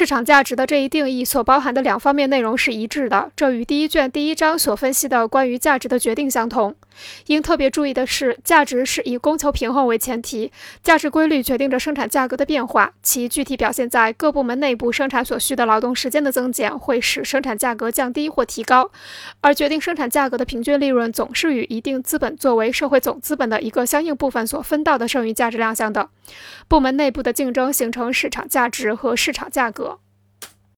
市场价值的这一定义所包含的两方面内容是一致的，这与第一卷第一章所分析的关于价值的决定相同。应特别注意的是，价值是以供求平衡为前提，价值规律决定着生产价格的变化，其具体表现在各部门内部生产所需的劳动时间的增减会使生产价格降低或提高，而决定生产价格的平均利润总是与一定资本作为社会总资本的一个相应部分所分到的剩余价值量相等。部门内部的竞争形成市场价值和市场价格。